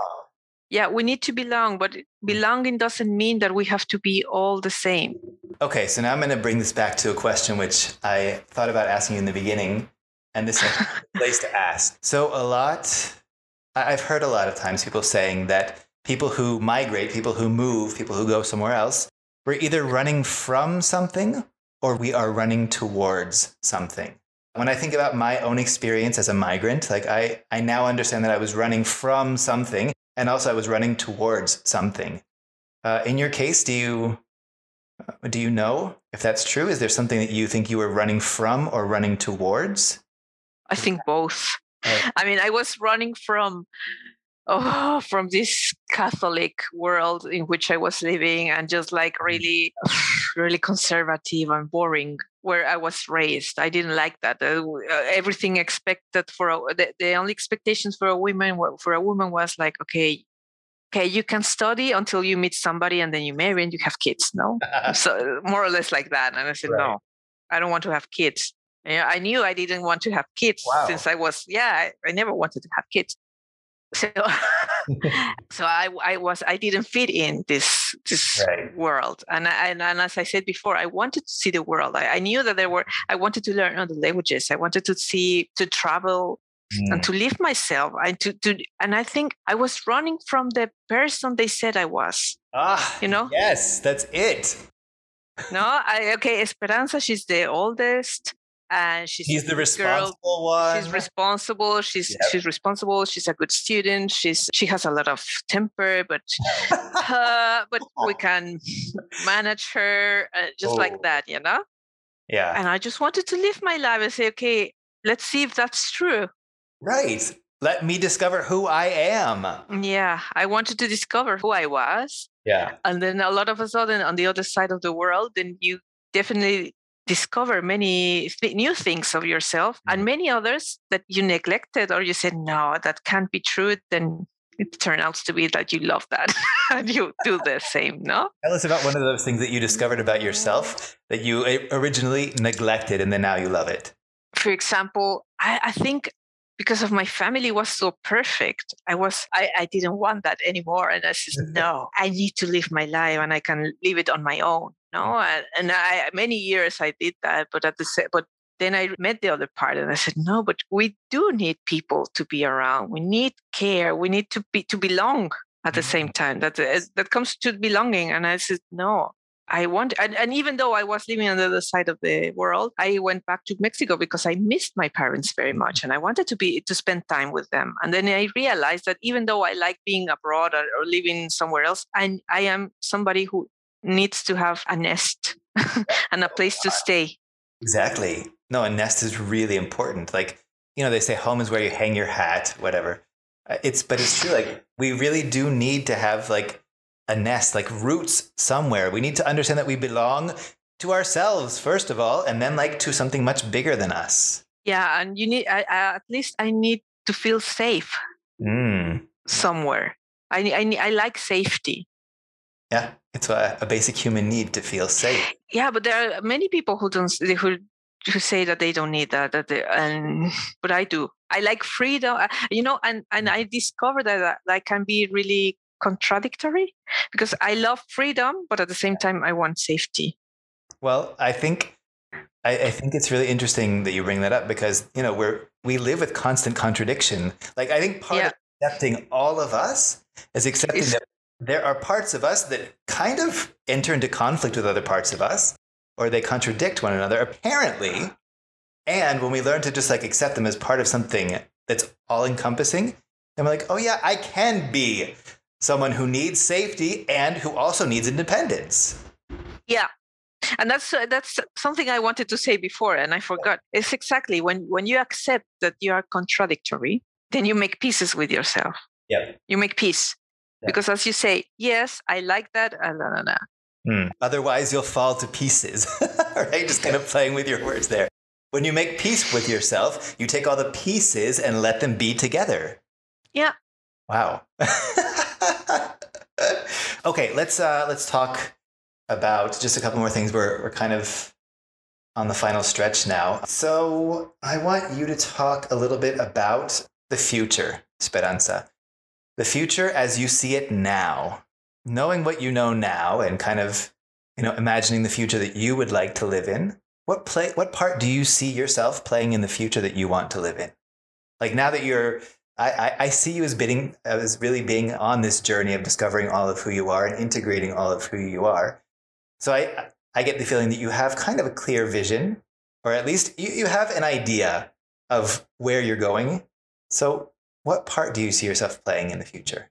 yeah, we need to belong. But mm. belonging doesn't mean that we have to be all the same. Okay, so now I'm going to bring this back to a question which I thought about asking you in the beginning, and this is a place to ask. So a lot, I've heard a lot of times people saying that people who migrate, people who move, people who go somewhere else, we're either running from something or we are running towards something. When I think about my own experience as a migrant, like I, I now understand that I was running from something and also I was running towards something. Uh, in your case, do you, uh, do you know if that's true? Is there something that you think you were running from or running towards? I think both. Oh. I mean, I was running from oh, from this Catholic world in which I was living and just like mm. really, really conservative and boring where I was raised. I didn't like that. Uh, everything expected for a, the, the only expectations for a woman for a woman was like, okay, okay, you can study until you meet somebody and then you marry and you have kids. No, so more or less like that. And I said, right. no, I don't want to have kids. Yeah, I knew I didn't want to have kids wow. since I was, yeah, I, I, never wanted to have kids so so I, I was I didn't fit in this this right. world. And, I, and as I said before I wanted to see the world. I, I, knew that there were I wanted to learn other languages. I wanted to see to travel mm. and to live myself and to, to and I think I was running from the person they said I was ah you know? yes that's it. No I okay Esperanza she's the oldest and she's he's the responsible girl. one she's responsible. She's yep. she's responsible. She's a good student. She's she has a lot of temper but uh, but we can manage her uh, just oh. like that you know? Yeah. And i just wanted to live my life and say okay let's see if that's true. Right. Let me discover who i am. Yeah i wanted to discover who i was. Yeah. And then a lot of a sudden on the other side of the world then you definitely discover many th- new things of yourself and mm-hmm. many others that you neglected or you said no that can't be true then it turns out to be that you love that and you do the same no? Tell us about one of those things that you discovered about yourself that you originally neglected and then now you love it. For example i, I think because of my family was so perfect i was I, I didn't want that anymore and i said no i need to live my life and i can live it on my own no and, and i many years i did that but at the but then I met the other part and I said, no, but we do need people to be around. We need care. We need to be to belong at the same Mm-hmm. time. That that comes to belonging. And I said, no, I want, and, and even though I was living on the other side of the world, I went back to Mexico because I missed my parents very much, and I wanted to be to spend time with them. And then I realized that even though I like being abroad or, or living somewhere else, I I am somebody who needs to have a nest and a place to stay. Exactly. No, a nest is really important. Like, you know, they say home is where you hang your hat, whatever. Uh, It's, but it's true. Like, we really do need to have like a nest, like roots somewhere. We need to understand that we belong to ourselves, first of all, and then like to something much bigger than us. Yeah, and you need I, I, at least I need to feel safe Mm. somewhere. I I I like safety. Yeah. It's a, a basic human need to feel safe. Yeah, but there are many people who don't who who say that they don't need that. That they, and but I do. I like freedom. uh, You know, and and I discovered that that, that can be really contradictory because I love freedom, but at the same time I want safety. Well, I think I, I think it's really interesting that you bring that up because you know we're we live with constant contradiction. Like I think part Yeah. of accepting all of us is accepting Is- that there are parts of us that kind of enter into conflict with other parts of us, or they contradict one another apparently. And when we learn to just like accept them as part of something that's all encompassing, then we're like, oh yeah, I can be someone who needs safety and who also needs independence. Yeah. And that's uh, that's something I wanted to say before, and I forgot. It's exactly when when you accept that you are contradictory, then you make pieces with yourself. Yeah. You make peace Yeah. because, as you say, yes, I like that. Uh, nah, nah, nah. Hmm. Otherwise, you'll fall to pieces, right? Just kind of playing with your words there. When you make peace with yourself, you take all the pieces and let them be together. Yeah. Wow. okay, let's uh, let's talk about just a couple more things. We're we're kind of on the final stretch now. So I want you to talk a little bit about the future, Speranza. The future as you see it now. Knowing what you know now and kind of you know imagining the future that you would like to live in what play what part do you see yourself playing in the future that you want to live in? Like now that you're i i, I see you as being as really being on this journey of discovering all of who you are and integrating all of who you are. So i i get the feeling that you have kind of a clear vision or at least you, you have an idea of where you're going. So what part do you see yourself playing in the future?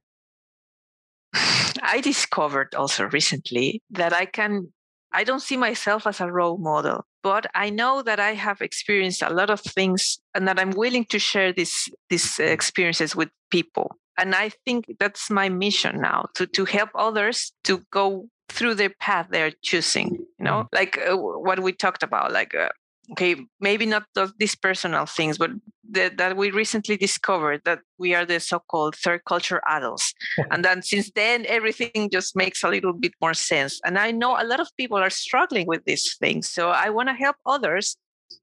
I discovered also recently that I can, I don't see myself as a role model, but I know that I have experienced a lot of things and that I'm willing to share these, these experiences with people. And I think that's my mission now to, to help others to go through their path they're choosing, you know, like uh, what we talked about, like, uh, okay, maybe not those, these personal things, but the, that we recently discovered that we are the so-called third culture adults. And then since then everything just makes a little bit more sense. And i know a lot of people are struggling with these things so i want to help others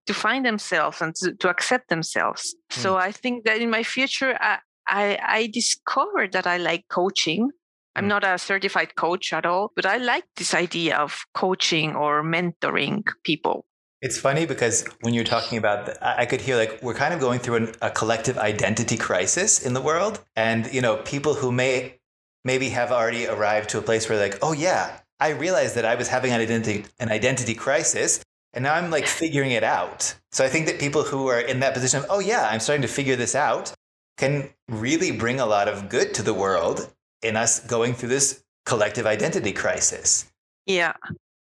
to find themselves and to, to accept themselves. So i think that in my future I, I i discovered that i like coaching. I'm Mm. not a certified coach at all but i like this idea of coaching or mentoring people It's funny because when you're talking about, the, I could hear like we're kind of going through an, a collective identity crisis in the world, and you know, people who may maybe have already arrived to a place where like, oh yeah, I realized that I was having an identity an identity crisis, and now I'm like figuring it out. So I think that people who are in that position of, oh yeah, I'm starting to figure this out, can really bring a lot of good to the world in us going through this collective identity crisis. Yeah.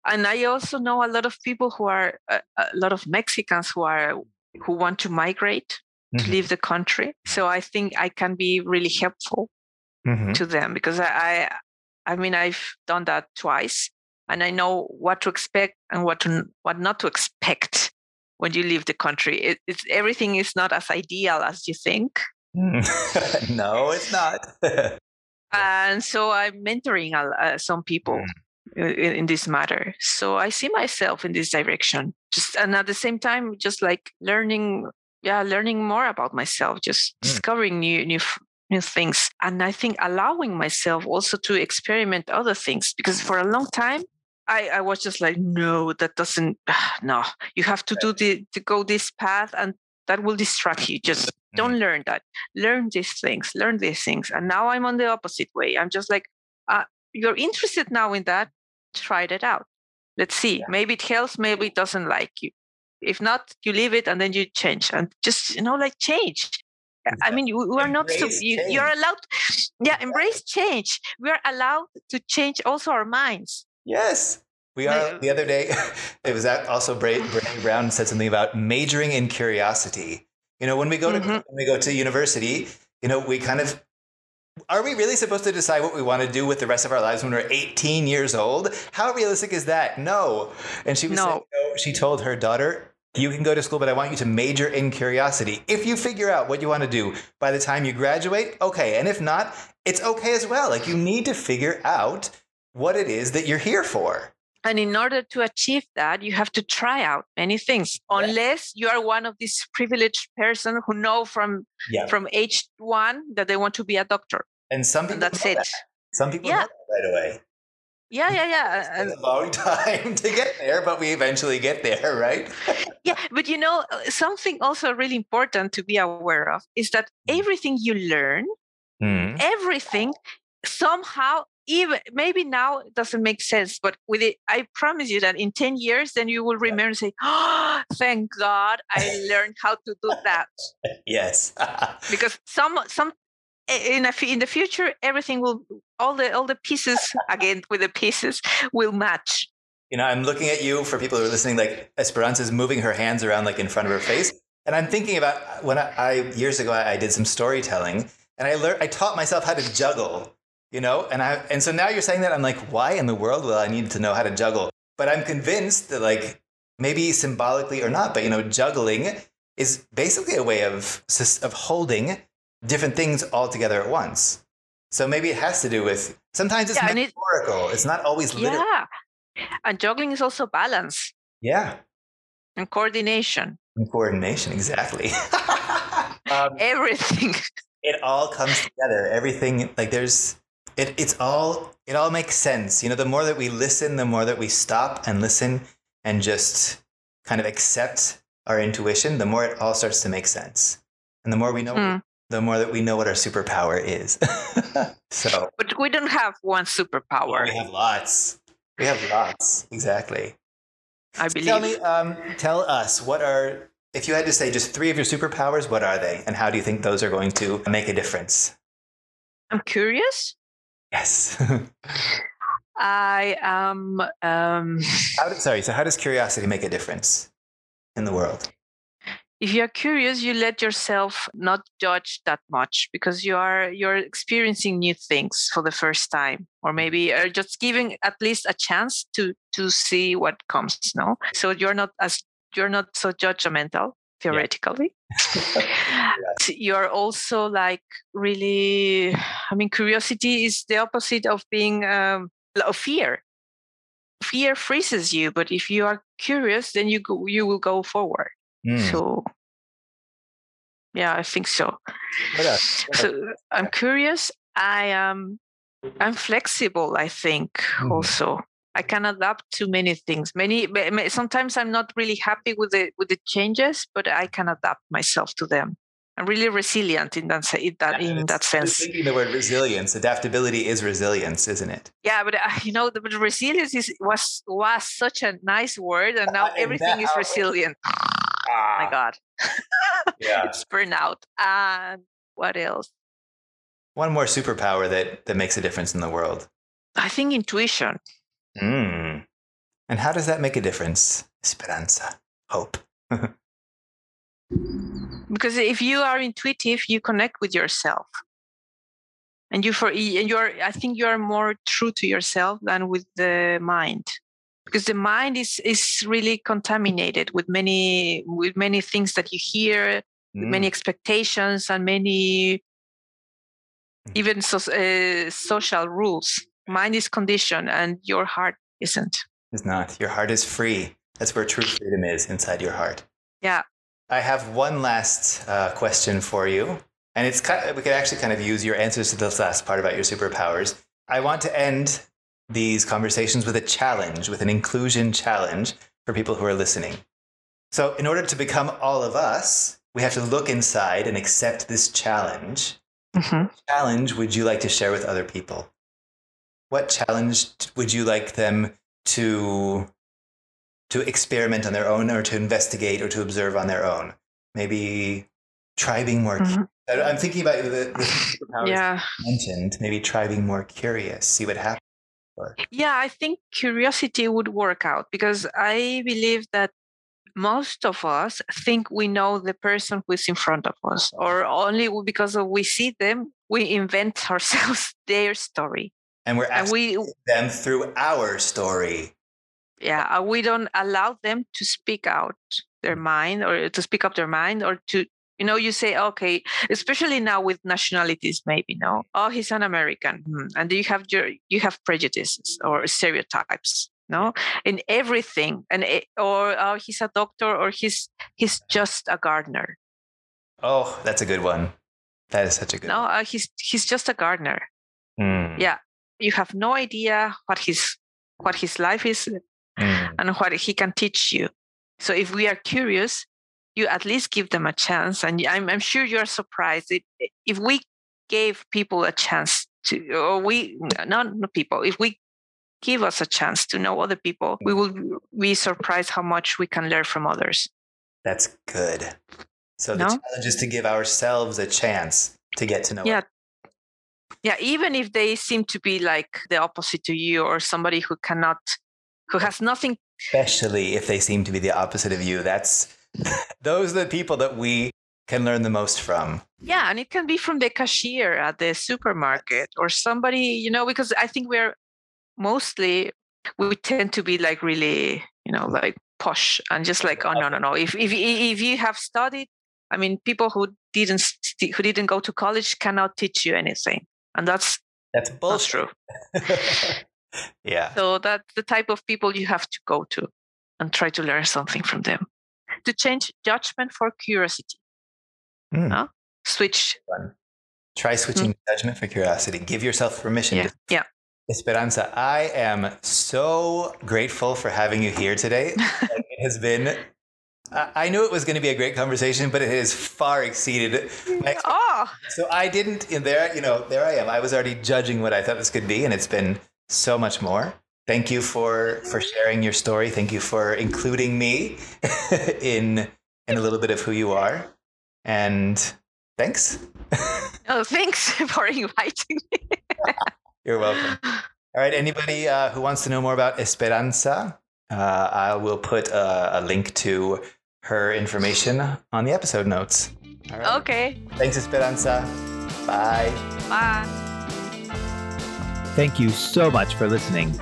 And I also know a lot of people who are a, a lot of Mexicans who are who want to migrate to Mhm. leave the country. So I think I can be really helpful Mhm. to them because I, I I mean I've done that twice and I know what to expect and what to what not to expect when you leave the country. It, it's everything is not as ideal as you think. no, it's not. and so i'm mentoring uh, some people Mm. In, in this matter so i see myself in this direction just and at the same time just like learning yeah learning more about myself just Mm. discovering new new new things and i think allowing myself also to experiment other things because for a long time I, I was just like, no, that doesn't, no, you have to do the, to go this path and that will distract you. Just mm-hmm. don't learn that. Learn these things, learn these things. And now I'm on the opposite way. I'm just like, uh, you're interested now in that, try it out. Let's see. Yeah. Maybe it helps, maybe it doesn't like you. If not, you leave it and then you change and just, you know, like change. I mean, we are not so, you, you're allowed, yeah, embrace change. We are allowed to change also our minds. Yes. We are. The other day, it was also Brene Brown said something about majoring in curiosity. You know, when we go to mm-hmm. when we go to university, you know, we kind of are we really supposed to decide what we want to do with the rest of our lives when we're 18 years old? How realistic is that? No. And she was no. saying, know, she told her daughter, you can go to school, but I want you to major in curiosity. If you figure out what you want to do by the time you graduate, okay. And if not, it's okay as well. Like you need to figure out what it is that you're here for. And in order to achieve that, you have to try out many things. Unless you are one of these privileged person who know from yeah. from age one that they want to be a doctor. And some people and that's it. That. Some people yeah. right away. Yeah, yeah, yeah. It's a long time to get there, but we eventually get there, right? yeah, but you know, uh, something also really important to be aware of is that mm. everything you learn, mm. everything somehow even maybe now it doesn't make sense but with it i promise you that in 10 years then you will remember and say oh thank god i learned how to do that. Yes. Because some some eh, in a, in the future everything will all the all the pieces again with the pieces will match. You know i'm looking at you for people who are listening like esperanza is moving her hands around like in front of her face and i'm thinking about when i, I years ago I, I did some storytelling and i learned i taught myself how to juggle you know? And i and so now you're saying that i'm like why in the world will i need to know how to juggle? But i'm convinced that like maybe symbolically or not but you know juggling is basically a way of of holding different things all together at once. So maybe it has to do with sometimes it's yeah, metaphorical it, it's not always literal. Yeah. And juggling is also balance. Yeah. And coordination. And coordination exactly. Um, everything. It all comes together. Everything like there's it, it's all it all makes sense. You know the more that we listen the more that we stop and listen and just kind of accept our intuition the more it all starts to make sense. And the more we know mm. the more that we know what our superpower is. So but we don't have one superpower. We have lots. We have lots. Exactly. I believe tell me um, tell us what are if you had to say just three of your superpowers what are they? And how do you think those are going to make a difference? I'm curious Yes. I am. Um, how sorry. So, how does curiosity make a difference in the world? If you're curious, you let yourself not judge that much because you are you're experiencing new things for the first time, or maybe are just giving at least a chance to to see what comes. No, so you're not as you're not so judgmental theoretically. Yeah. You're also like really, I mean, curiosity is the opposite of being um, of fear. Fear freezes you, but if you are curious, then you go, you will go forward. Mm. So, yeah, I think so. So I'm curious. I am. I'm flexible. I think mm. also I can adapt to many things. Many sometimes I'm not really happy with the with the changes, but I can adapt myself to them. I'm really resilient in that in that, yeah, in that sense. Thinking the word resilience, adaptability is resilience, isn't it? Yeah, but uh, you know, the resilience is was was such a nice word, and now everything is resilient. Ah, my God, yeah, it's burnout. And what else? One more superpower that that makes a difference in the world. I think intuition. Mm. And how does that make a difference? Esperanza, hope. because if you are intuitive, you connect with yourself. And you for and you're I think you are more true to yourself than with the mind. Because the mind is is really contaminated with many with many things that you hear, mm. many expectations and many mm. even so, uh, social rules mind is conditioned and your heart isn't. It's not. Your heart is free. That's where true freedom is inside your heart. Yeah. I have one last uh, question for you. And it's kind of, we could actually kind of use your answers to this last part about your superpowers. I want to end these conversations with a challenge, with an inclusion challenge for people who are listening. So, in order to become all of us, we have to look inside and accept this challenge. Mhm. Challenge would you like to share with other people? What challenge would you like them to to experiment on their own or to investigate or to observe on their own? Maybe try being more Mhm. I- I'm thinking about the, the Yeah. mentioned. Maybe try being more curious, see what happens. Yeah, I think curiosity would work out because I believe that most of us think we know the person who is in front of us, or only because we see them, we invent ourselves their story, And we're and we them through our story. yeah we don't allow them to speak out their mind or to speak up their mind or to you know you say okay especially now with nationalities maybe no? Oh he's an american hmm, and you have your you have prejudices or stereotypes no? In everything and it, or oh he's a doctor or he's he's just a gardener. Oh, that's a good one. That is such a good no one. uh, he's he's just a gardener. Mm, yeah you have no idea what his what his life is mm. and what he can teach you. So if we are curious, you at least give them a chance. And I'm, I'm sure you're surprised if, if we gave people a chance to, or we, not not people, if we give us a chance to know other people, we will be surprised how much we can learn from others. That's good. So the No? challenge is to give ourselves a chance to get to know. Yeah. Yeah, even if they seem to be like the opposite to you or somebody who cannot, who has nothing especially if they seem to be the opposite of you. That's those are the people that we can learn the most from. Yeah, and it can be from the cashier at the supermarket or somebody, you know, because I think we're mostly we tend to be like really, you know, like posh and just like, oh no, no, no. If if if you have studied, I mean, people who didn't who didn't go to college cannot teach you anything, and that's That's not bullshit. true. yeah. So that's the type of people you have to go to and try to learn something from them. To change judgment for curiosity, Hmm. No? switch. Try switching judgment for curiosity. Give yourself permission Yeah, to yeah. Esperanza, I am so grateful for having you here today. It has been, I knew it was going to be a great conversation, but it has far exceeded my Oh, So I didn't, in there, you know, there I am. I was already judging what I thought this could be, and it's been so much more. Thank you for for sharing your story. Thank you for including me in in a little bit of who you are. And thanks. oh, thanks for inviting me. You're welcome. All right. Anybody uh, who wants to know more about Esperanza, uh, I will put a, a link to her information on the episode notes. All right. Okay, Thanks, Esperanza. Bye. bye. Thank you so much for listening.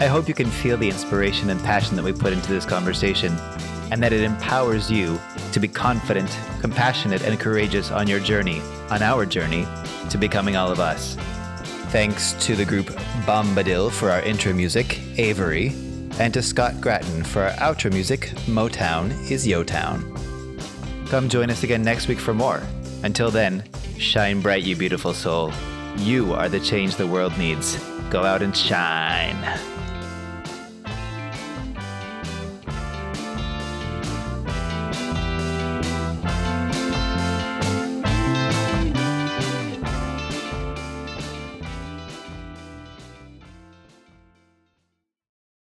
I hope you can feel the inspiration and passion that we put into this conversation, and that it empowers you to be confident, compassionate, and courageous on your journey, on our journey to becoming all of us. Thanks to the group Bombadil for our intro music, Avery, and to Scott Grattan for our outro music, Motown is Yo Town. Come join us again next week for more. Until then, shine bright, you beautiful soul. You are the change the world needs. Go out and shine.